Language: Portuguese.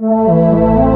Música